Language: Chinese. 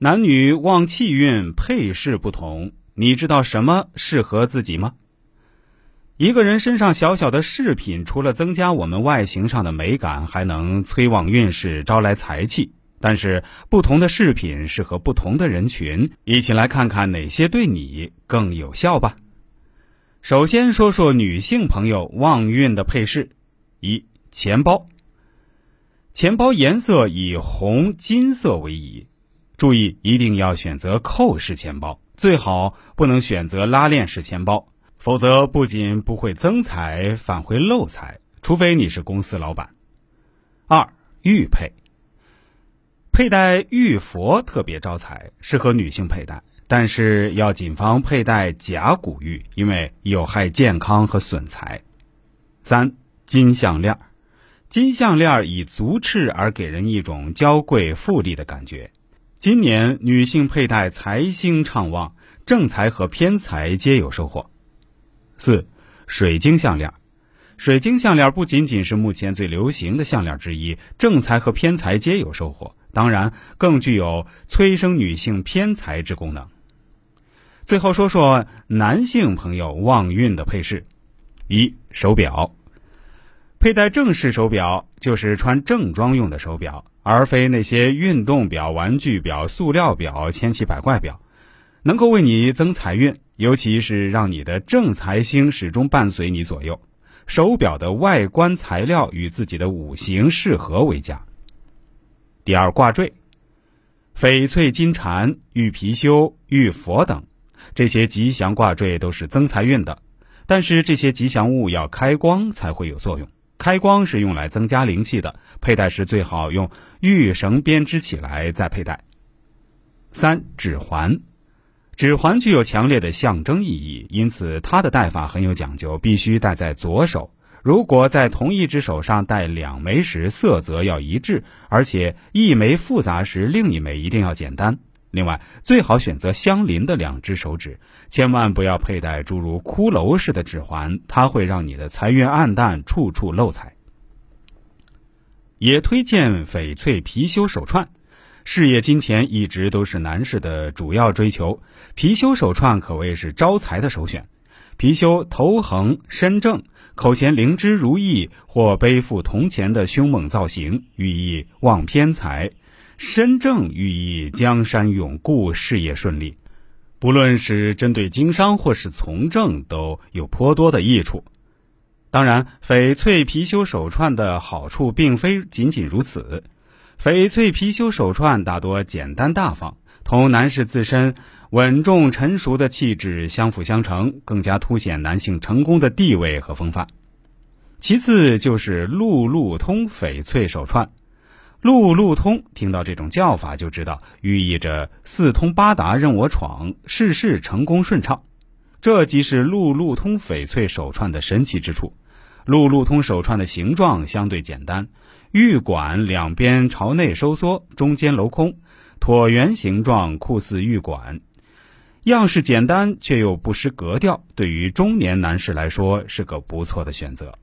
男女旺气运配饰不同，你知道什么适合自己吗？一个人身上小小的饰品，除了增加我们外形上的美感，还能催旺运势，招来财气。但是，不同的饰品适合不同的人群，一起来看看哪些对你更有效吧。首先说说女性朋友旺运的配饰：一、钱包。钱包颜色以红、金色为宜。注意，一定要选择扣式钱包，最好不能选择拉链式钱包，否则不仅不会增财，反会漏财。除非你是公司老板。二玉佩，佩戴玉佛特别招财，适合女性佩戴，但是要谨防佩戴假古玉，因为有害健康和损财。三金项链，金项链以足赤而给人一种娇贵富丽的感觉。今年女性佩戴财星畅旺，正财和偏财皆有收获。四，水晶项链，水晶项链不仅仅是目前最流行的项链之一，正财和偏财皆有收获，当然更具有催生女性偏财之功能。最后说说男性朋友旺运的配饰：一，手表。佩戴正式手表就是穿正装用的手表。而非那些运动表、玩具表、塑料表、千奇百怪表，能够为你增财运，尤其是让你的正财星始终伴随你左右。手表的外观材料与自己的五行适合为佳。第二，挂坠，翡翠、金蝉、玉貔貅、玉佛等这些吉祥挂坠都是增财运的，但是这些吉祥物要开光才会有作用。开光是用来增加灵气的，佩戴时最好用玉绳编织起来再佩戴。三指环，指环具有强烈的象征意义，因此它的戴法很有讲究，必须戴在左手。如果在同一只手上戴两枚时，色泽要一致，而且一枚复杂时，另一枚一定要简单。另外，最好选择相邻的两只手指，千万不要佩戴诸如骷髅式的指环，它会让你的财运暗淡，处处漏财。也推荐翡翠貔貅手串，事业金钱一直都是男士的主要追求，貔貅手串可谓是招财的首选。貔貅头横身正，口前灵芝如意或背负铜钱的凶猛造型，寓意旺偏财。身正寓意江山永固，事业顺利。不论是针对经商或是从政，都有颇多的益处。当然，翡翠貔貅手串的好处并非仅仅如此。翡翠貔貅手串大多简单大方，同男士自身稳重成熟的气质相辅相成，更加凸显男性成功的地位和风范。其次就是路路通翡翠手串。路路通，听到这种叫法就知道，寓意着四通八达任我闯，事事成功顺畅。这即是路路通翡翠手串的神奇之处。路路通手串的形状相对简单，玉管两边朝内收缩，中间镂空，椭圆形状，酷似玉管。样式简单却又不失格调，对于中年男士来说是个不错的选择。